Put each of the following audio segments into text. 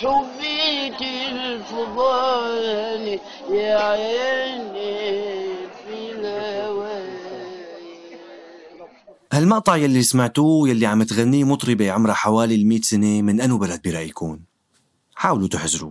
حبيت الفضاني يا عيني في هالمقطع يلي سمعتوه يلي عم تغنيه مطربة عمرها حوالي المئة سنة من أنو بلد برأيكم؟ حاولوا تحزروا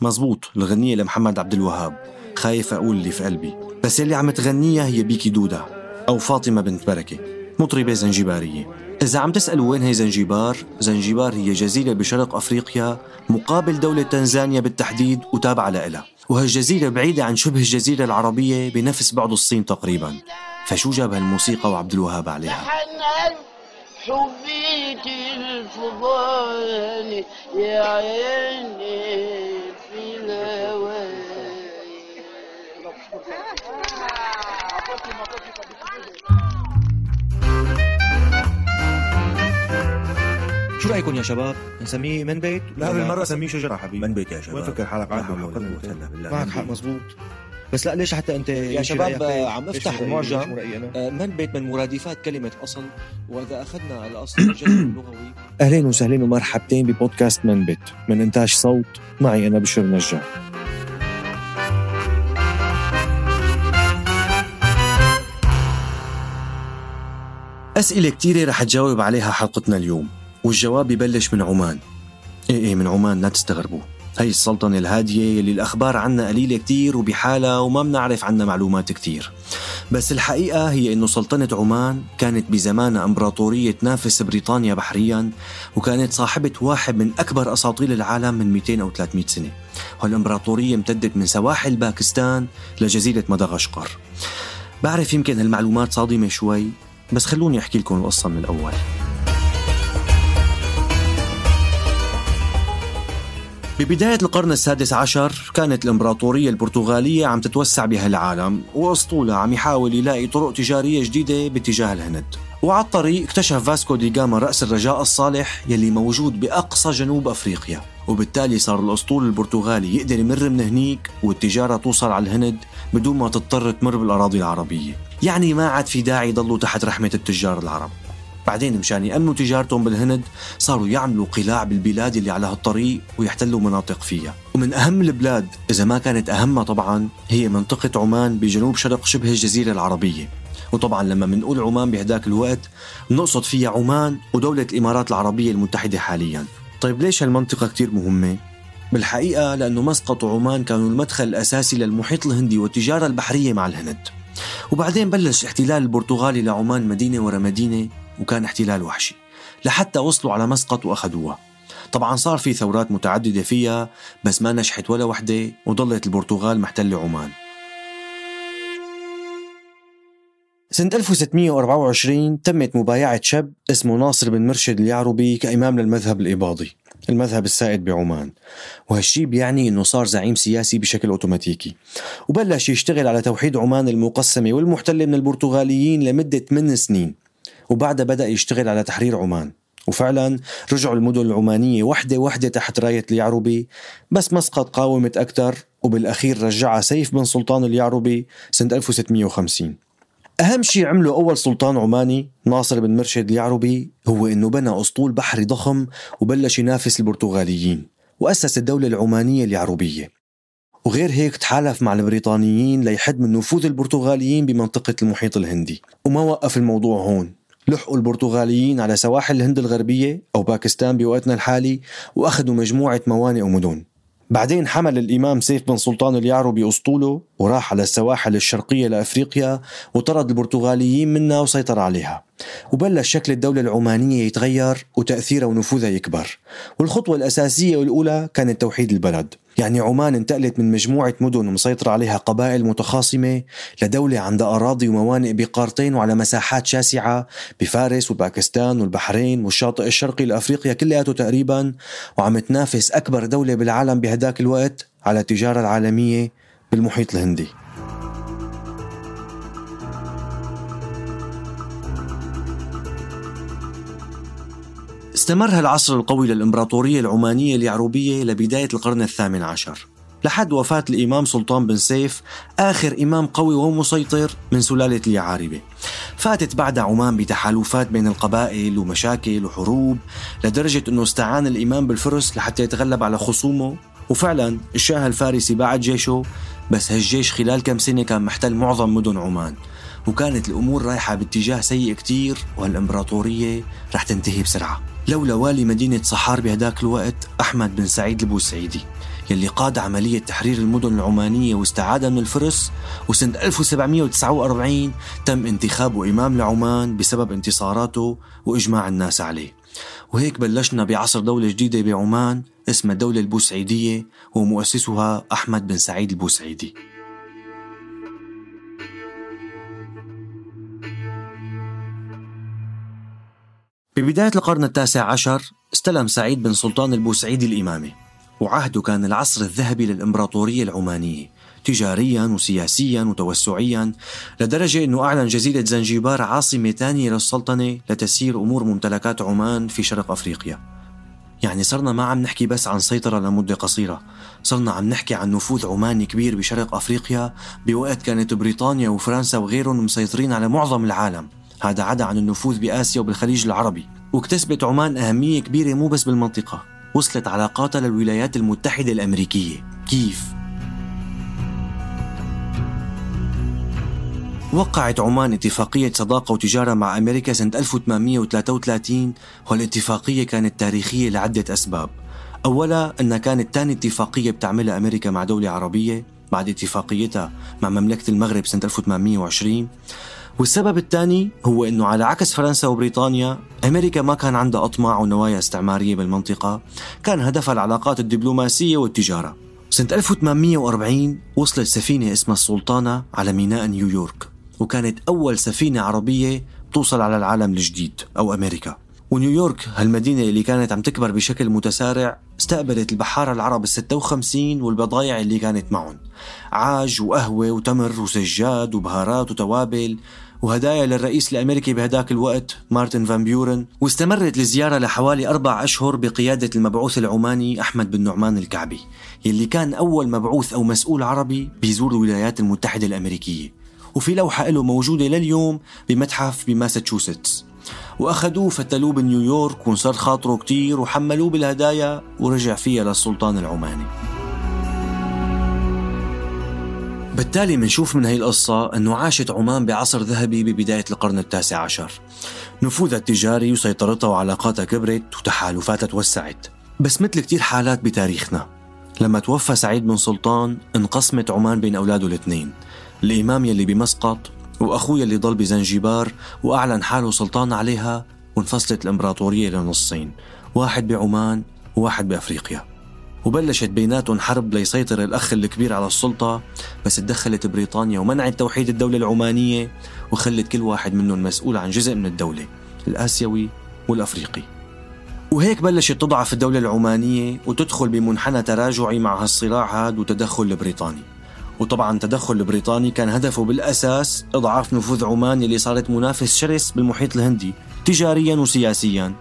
مزبوط الغنية لمحمد عبد الوهاب. خايف أقول اللي في قلبي. بس يلي عم تغنيها هي بيكي دودا أو فاطمة بنت بركة. مطربة زنجبارية. إذا عم تسألوا وين هي زنجبار زنجبار هي جزيرة بشرق أفريقيا مقابل دولة تنزانيا بالتحديد وتابعة لها وهالجزيرة بعيدة عن شبه الجزيرة العربية بنفس بعد الصين تقريبا. فشو جاب هالموسيقى وعبد الوهاب عليها؟ حبيت الفضاني؟ يا عيني في الهواي شو رأيكم يا شباب؟ نسميه من بيت؟ لا ولا بالمرة سميه شجرة حبيبي. من بيت يا شباب. وين فكر حالك معك عبد حق، معك وتهلا بالله. معك حق مزبوط بس لا ليش حتى أنت يا شباب؟ عم افتح؟ المعجم من بيت من مرادفات كلمة أصل وإذا أخذنا الأصل الجذر اللغوي. أهلين وسهلين ومرحبتين ببودكاست من بيت. من إنتاج صوت معي أنا بشر نجار. أسئلة كتيرة رح تجاوب عليها حلقتنا اليوم. والجواب ببلش من عمان. إيه إيه من عمان لا تستغربوا. هي السلطنة الهادية يلي الأخبار عنها قليلة كتير وبحالها وما بنعرف عنها معلومات كتير. بس الحقيقة هي أنه سلطنة عمان كانت بزمانها إمبراطورية تنافس بريطانيا بحريا وكانت صاحبة واحد من أكبر أساطيل العالم من 200 أو 300 سنة. والإمبراطورية امتدت من سواحل باكستان لجزيرة مدغشقر. بعرف يمكن هالمعلومات صادمة شوي بس خلوني أحكي لكم القصة من الأول. ببداية القرن السادس عشر كانت الإمبراطورية البرتغالية عم تتوسع بهالعالم وأسطولها عم يحاول يلاقي طرق تجارية جديدة باتجاه الهند. وعلى الطريق اكتشف فاسكو دي جاما رأس الرجاء الصالح يلي موجود بأقصى جنوب أفريقيا. وبالتالي صار الأسطول البرتغالي يقدر يمر من هنيك والتجارة توصل على الهند بدون ما تضطر تمر بالأراضي العربية. يعني ما عاد في داعي يضلوا تحت رحمة التجار العرب. بعدين مشان يأمنوا تجارتهم بالهند صاروا يعملوا قلاع بالبلاد اللي على هالطريق ويحتلوا مناطق فيها. ومن أهم البلاد إذا ما كانت أهمها طبعا هي منطقة عمان بجنوب شرق شبه الجزيرة العربية. وطبعا لما بنقول عمان بهداك الوقت بنقصد فيها عمان ودولة الإمارات العربية المتحدة حاليا. طيب ليش هالمنطقة كتير مهمة؟ بالحقيقة لأنه مسقط وعمان كانوا المدخل الأساسي للمحيط الهندي والتجارة البحرية مع الهند. وبعدين بلش احتلال البرتغالي لعمان مدينة ورا مدينة. وكان احتلال وحشي لحتى وصلوا على مسقط وأخذوها طبعا صار في ثورات متعددة فيها بس ما نجحت ولا وحدة وضلت البرتغال محتلة عمان. سنة 1624 تمت مبايعة شاب اسمه ناصر بن مرشد اليعربي كإمام للمذهب الإباضي المذهب السائد بعمان. وهالشي بيعني إنه صار زعيم سياسي بشكل أوتوماتيكي. وبلش يشتغل على توحيد عمان المقسمة والمحتلة من البرتغاليين لمدة 8 سنين. وبعدها بدأ يشتغل على تحرير عمان. وفعلا رجعوا المدن العمانية وحدة وحدة تحت راية اليعربي بس مسقط قاومت أكثر وبالأخير رجعها سيف بن سلطان اليعربي سنة 1650 أهم شيء عمله أول سلطان عماني ناصر بن مرشد اليعربي هو إنه بنى أسطول بحري ضخم وبلش ينافس البرتغاليين وأسس الدولة العمانية اليعربية وغير هيك تحالف مع البريطانيين ليحد من نفوذ البرتغاليين بمنطقة المحيط الهندي. وما وقف الموضوع هون. لحقوا البرتغاليين على سواحل الهند الغربية أو باكستان بوقتنا الحالي وأخذوا مجموعة موانئ ومدن. بعدين حمل الإمام سيف بن سلطان اليعرو بأسطوله وراح على السواحل الشرقية لأفريقيا وطرد البرتغاليين منها وسيطر عليها. وبلش شكل الدولة العمانية يتغير وتأثيرها ونفوذها يكبر. والخطوة الأساسية والأولى كانت توحيد البلد. يعني عمان انتقلت من مجموعة مدن مسيطرة عليها قبائل متخاصمة لدولة عندها أراضي وموانئ بقارتين وعلى مساحات شاسعة بفارس وباكستان والبحرين والشاطئ الشرقي لأفريقيا كلياته تقريبا وعم تنافس أكبر دولة بالعالم بهداك الوقت على التجارة العالمية بالمحيط الهندي. استمر هالعصر القوي للإمبراطورية العمانية اليعروبية لبداية القرن الثامن عشر. لحد وفاة الإمام سلطان بن سيف آخر إمام قوي ومسيطر من سلالة اليعاربة. فاتت بعد عمان بتحالفات بين القبائل ومشاكل وحروب لدرجة أنه استعان الإمام بالفرس لحتى يتغلب على خصومه. وفعلا الشاه الفارسي بعد جيشه بس هالجيش خلال كم سنة كان محتل معظم مدن عمان. وكانت الأمور رايحة باتجاه سيء كتير وهالإمبراطورية رح تنتهي بسرعة. لولا والي مدينة صحار بهداك الوقت أحمد بن سعيد البوسعيدي يلي قاد عملية تحرير المدن العمانية واستعادها من الفرس وسنة 1749 تم انتخابه إمام لعمان بسبب انتصاراته وإجماع الناس عليه. وهيك بلشنا بعصر دولة جديدة بعمان اسمها الدولة البوسعيدية ومؤسسها أحمد بن سعيد البوسعيدي. ببداية القرن التاسع عشر استلم سعيد بن سلطان البوسعيدي الإمامة وعهده كان العصر الذهبي للإمبراطورية العمانية تجاريا وسياسيا وتوسعيا لدرجة أنه أعلن جزيرة زنجبار عاصمة ثانية للسلطنة لتسيير أمور ممتلكات عمان في شرق أفريقيا. يعني صرنا ما عم نحكي بس عن سيطرة لمدة قصيرة صرنا عم نحكي عن نفوذ عماني كبير بشرق أفريقيا بوقت كانت بريطانيا وفرنسا وغيرهم مسيطرين على معظم العالم. هذا عدا عن النفوذ بآسيا وبالخليج العربي واكتسبت عمان أهمية كبيرة مو بس بالمنطقة وصلت علاقاتها للولايات المتحدة الأمريكية. كيف؟ وقعت عمان اتفاقية صداقة وتجارة مع أمريكا سنة 1833 والاتفاقية كانت تاريخية لعدة أسباب. أولا أنها كانت ثاني اتفاقية بتعملها أمريكا مع دولة عربية بعد اتفاقيتها مع مملكة المغرب سنة 1820 والسبب الثاني هو إنه على عكس فرنسا وبريطانيا أمريكا ما كان عندها أطماع ونوايا استعمارية بالمنطقة. كان هدفها العلاقات الدبلوماسية والتجارة. سنة 1840 وصلت سفينة اسمها السلطانة على ميناء نيويورك وكانت أول سفينة عربية توصل على العالم الجديد أو أمريكا. ونيويورك هالمدينة اللي كانت عم تكبر بشكل متسارع استقبلت البحارة العرب ال 56 والبضايع اللي كانت معهم. عاج وقهوة وتمر وسجاد وبهارات وتوابل وهدايا للرئيس الأمريكي بهداك الوقت مارتن فان بيورن. واستمرت الزيارة لحوالي أربع أشهر بقيادة المبعوث العماني أحمد بن نعمان الكعبي يلي كان أول مبعوث أو مسؤول عربي بيزور الولايات المتحدة الأمريكية. وفي لوحة له موجودة لليوم بمتحف بماساتشوستس. وأخذوه فتلوه بنيويورك وانصر خاطره كتير وحملوه بالهدايا ورجع فيها للسلطان العماني. بالتالي منشوف من هي القصة أنه عاشت عمان بعصر ذهبي ببداية القرن التاسع عشر. نفوذها التجاري وسيطرتها وعلاقاتها كبرت وتحالفاتها توسعت. بس مثل كتير حالات بتاريخنا. لما توفى سعيد بن سلطان انقسمت عمان بين أولاده الاثنين. الإمام يلي بمسقط وأخويا اللي ضل بزنجبار وأعلن حاله سلطان عليها وانفصلت الإمبراطورية لنصين واحد بعمان وواحد بأفريقيا. وبلشت بيناتهم حرب ليسيطر الأخ الكبير على السلطة بس تدخلت بريطانيا ومنعت توحيد الدولة العمانية وخلت كل واحد منهم مسؤول عن جزء من الدولة الآسيوي والأفريقي. وهيك بلشت تضعف الدولة العمانية وتدخل بمنحنى تراجعي مع هالصراع هاد وتدخل البريطاني وطبعا تدخل البريطاني كان هدفه بالأساس إضعاف نفوذ عمان اللي صارت منافس شرس بالمحيط الهندي تجاريا وسياسيا.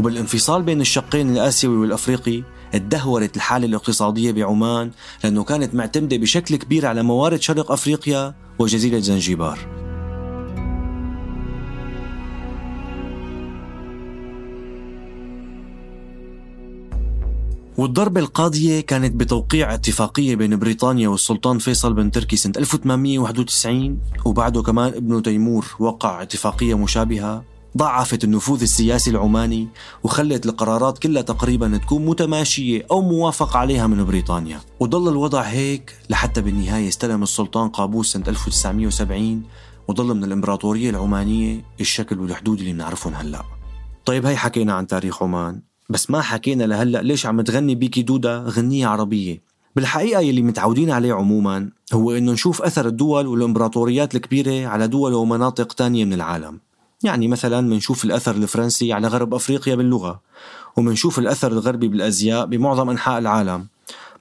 وبالانفصال بين الشقين الآسيوي والأفريقي ادهورت الحالة الاقتصادية بعمان لأنه كانت معتمدة بشكل كبير على موارد شرق أفريقيا وجزيرة زنجبار. والضربة القاضية كانت بتوقيع اتفاقية بين بريطانيا والسلطان فيصل بن تركي سنة 1891 وبعده كمان ابنه تيمور وقع اتفاقية مشابهة ضعفت النفوذ السياسي العماني وخلت القرارات كلها تقريبا تكون متماشية أو موافق عليها من بريطانيا. وضل الوضع هيك لحتى بالنهاية استلم السلطان قابوس سنة 1970 وضل من الإمبراطورية العمانية الشكل والحدود اللي بنعرفهم هلأ. طيب هي حكينا عن تاريخ عمان. بس ما حكينا لهلأ ليش عم تغني بيكي دودا غنية عربية. بالحقيقة يلي متعودين عليه عموما هو إنه نشوف أثر الدول والإمبراطوريات الكبيرة على دول ومناطق تانية من العالم. يعني مثلا منشوف الأثر الفرنسي على غرب أفريقيا باللغة ومنشوف الأثر الغربي بالأزياء بمعظم أنحاء العالم.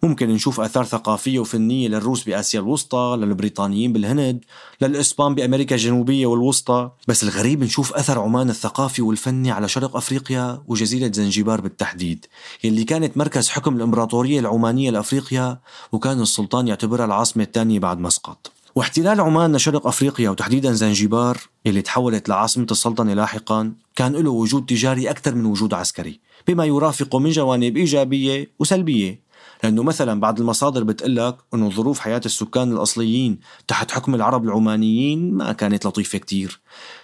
ممكن نشوف آثار ثقافية وفنية للروس بآسيا الوسطى للبريطانيين بالهند للإسبان بأمريكا الجنوبية والوسطى. بس الغريب نشوف أثر عمان الثقافي والفني على شرق أفريقيا وجزيرة زنجبار بالتحديد يلي كانت مركز حكم الإمبراطورية العمانية لأفريقيا وكان السلطان يعتبرها العاصمة الثانية بعد مسقط. واحتلال عمان لشرق أفريقيا وتحديدا زنجبار اللي تحولت لعاصمة السلطنة لاحقا كان له وجود تجاري أكثر من وجود عسكري بما يرافقه من جوانب إيجابية وسلبية. لأنه مثلا بعض المصادر بتقلك أنه ظروف حياة السكان الأصليين تحت حكم العرب العمانيين ما كانت لطيفة كتير.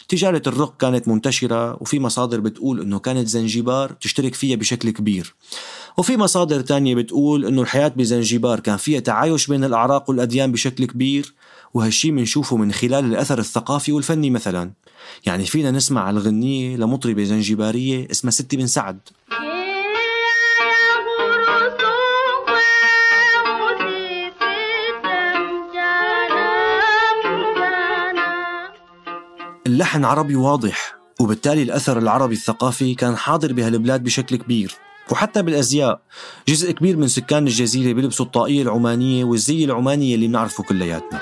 تجارة الرق كانت منتشرة وفي مصادر بتقول أنه كانت زنجبار تشترك فيها بشكل كبير. وفي مصادر تانية بتقول أنه الحياة بزنجبار كان فيها تعايش بين الأعراق والأديان بشكل كبير وهالشي منشوفه من خلال الأثر الثقافي والفني مثلا. يعني فينا نسمع الغنية لمطربة زنجبارية اسمها ستي بن سعد. اللحن عربي واضح وبالتالي الأثر العربي الثقافي كان حاضر بهالبلاد بشكل كبير. وحتى بالأزياء جزء كبير من سكان الجزيرة بيلبسوا الطاقية العمانية والزي العماني اللي بنعرفه كلياتنا.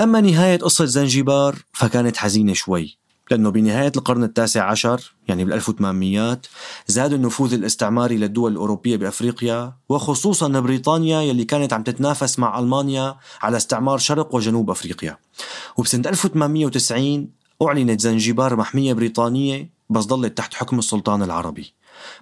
أما نهاية قصة زنجبار فكانت حزينة شوي. لأنه بنهاية القرن التاسع عشر يعني بال 1800 زاد النفوذ الاستعماري للدول الأوروبية بأفريقيا وخصوصا بريطانيا يلي كانت عم تتنافس مع ألمانيا على استعمار شرق وجنوب أفريقيا. وبسنة 1890 أعلنت زنجبار محمية بريطانية بس ضلت تحت حكم السلطان العربي.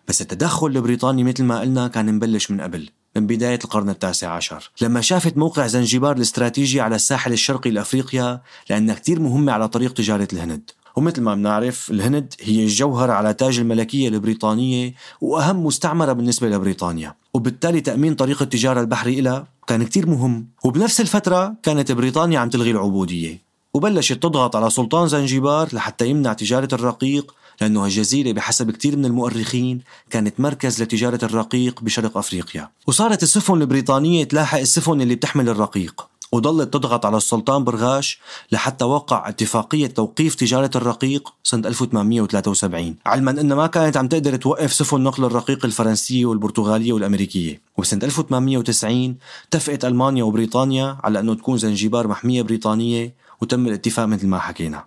بس التدخل البريطاني مثل ما قلنا كان مبلش من قبل من بداية القرن التاسع عشر. لما شافت موقع زنجبار الاستراتيجي على الساحل الشرقي لأفريقيا لأنها كتير مهمة على طريق تجارة الهند. ومثل ما بنعرف الهند هي الجوهر على تاج الملكية البريطانية وأهم مستعمرة بالنسبة لبريطانيا. وبالتالي تأمين طريق التجارة البحري لها كان كتير مهم. وبنفس الفترة كانت بريطانيا عم تلغي العبودية. وبلشت تضغط على سلطان زنجبار لحتى يمنع تجارة الرقيق لأنه الجزيرة بحسب كثير من المؤرخين كانت مركز لتجارة الرقيق بشرق أفريقيا. وصارت السفن البريطانية تلاحق السفن اللي بتحمل الرقيق. وظلت تضغط على السلطان برغاش لحتى وقع اتفاقية توقيف تجارة الرقيق سنة 1873 علما أنها ما كانت عم تقدر توقف سفن نقل الرقيق الفرنسية والبرتغالية والأمريكية. وبسنة 1890 اتفقت ألمانيا وبريطانيا على أنه تكون زنجبار محمية بريطانية وتم الاتفاق مثل ما حكينا.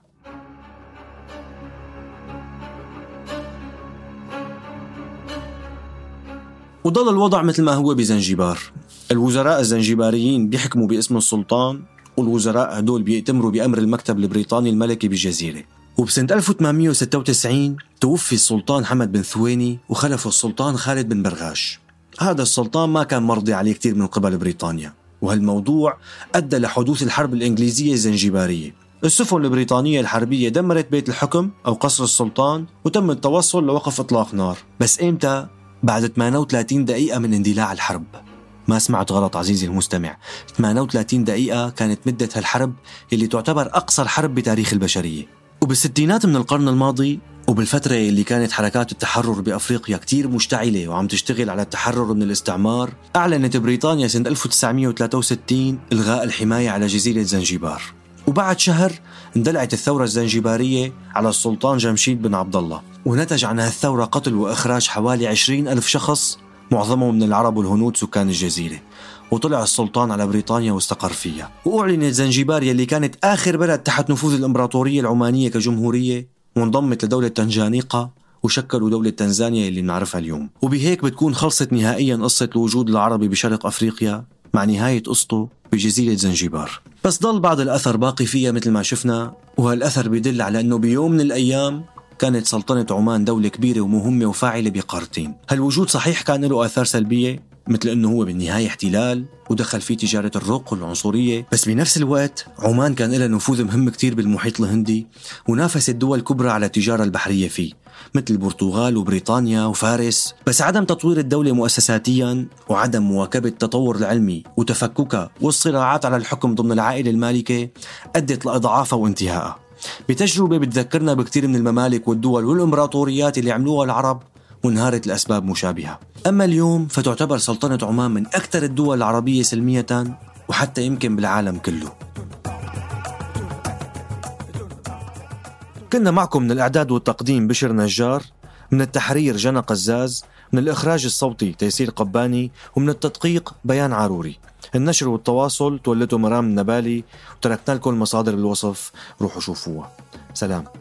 وضل الوضع مثل ما هو بزنجبار. الوزراء الزنجباريين بيحكموا باسم السلطان والوزراء هدول بيأتمروا بأمر المكتب البريطاني الملكي بالجزيرة. وبسنة 1896 توفي السلطان حمد بن ثويني وخلفه السلطان خالد بن برغاش. هذا السلطان ما كان مرضي عليه كثير من قبل بريطانيا وهالموضوع أدى لحدوث الحرب الإنجليزية الزنجبارية. السفن البريطانية الحربية دمرت بيت الحكم أو قصر السلطان وتم التوصل لوقف إطلاق نار. بس إمتى؟ بعد 38 دقيقة من اندلاع الحرب. ما سمعت غلط عزيزي المستمع. 38 دقيقة كانت مدة هالحرب اللي تعتبر أقصر حرب بتاريخ البشرية. وبالستينات من القرن الماضي وبالفترة اللي كانت حركات التحرر بأفريقيا كتير مشتعلة وعم تشتغل على التحرر من الاستعمار أعلنت بريطانيا سنة 1963 إلغاء الحماية على جزيرة زنجبار. وبعد شهر اندلعت الثورة الزنجبارية على السلطان جمشيد بن عبد الله. ونتج عن هالثورة قتل وإخراج حوالي 20 ألف شخص معظمهم من العرب والهنود سكان الجزيرة وطلع السلطان على بريطانيا واستقر فيها. وأعلنت زنجبار يلي كانت آخر بلد تحت نفوذ الإمبراطورية العمانية كجمهورية وانضمت لدولة تنجانيقة وشكلوا دولة تنزانيا اللي بنعرفها اليوم. وبهيك بتكون خلصت نهائيا قصة الوجود العربي بشرق أفريقيا مع نهاية قصته بجزيرة زنجبار. بس ضل بعض الأثر باقي فيها مثل ما شفنا وهالأثر بيدل على أنه بيوم من الأيام كانت سلطنة عمان دولة كبيرة ومهمة وفاعلة بقارتين هالوجود صحيح كان له آثار سلبية مثل إنه هو بالنهاية احتلال ودخل فيه تجارة الرق والعنصرية. بس بنفس الوقت عمان كان لها نفوذ مهم كتير بالمحيط الهندي ونافست دول كبرى على التجارة البحرية فيه مثل البرتغال وبريطانيا وفارس. بس عدم تطوير الدولة مؤسساتيا وعدم مواكبة التطور العلمي وتفككها والصراعات على الحكم ضمن العائلة المالكة أدت لإضعافها وانتهائها بتجربة بتذكرنا بكثير من الممالك والدول والإمبراطوريات اللي عملوها العرب وانهارت لأسباب مشابهة. أما اليوم فتعتبر سلطنة عمان من أكثر الدول العربية سلمية وحتى يمكن بالعالم كله. كنا معكم من الإعداد والتقديم بشر نجار من التحرير جنى قزاز من الإخراج الصوتي تيسير قباني ومن التدقيق بيان عاروري النشر والتواصل تولته مرام النبالي وتركنا لكم مصادر بالوصف روحوا شوفوها. سلام.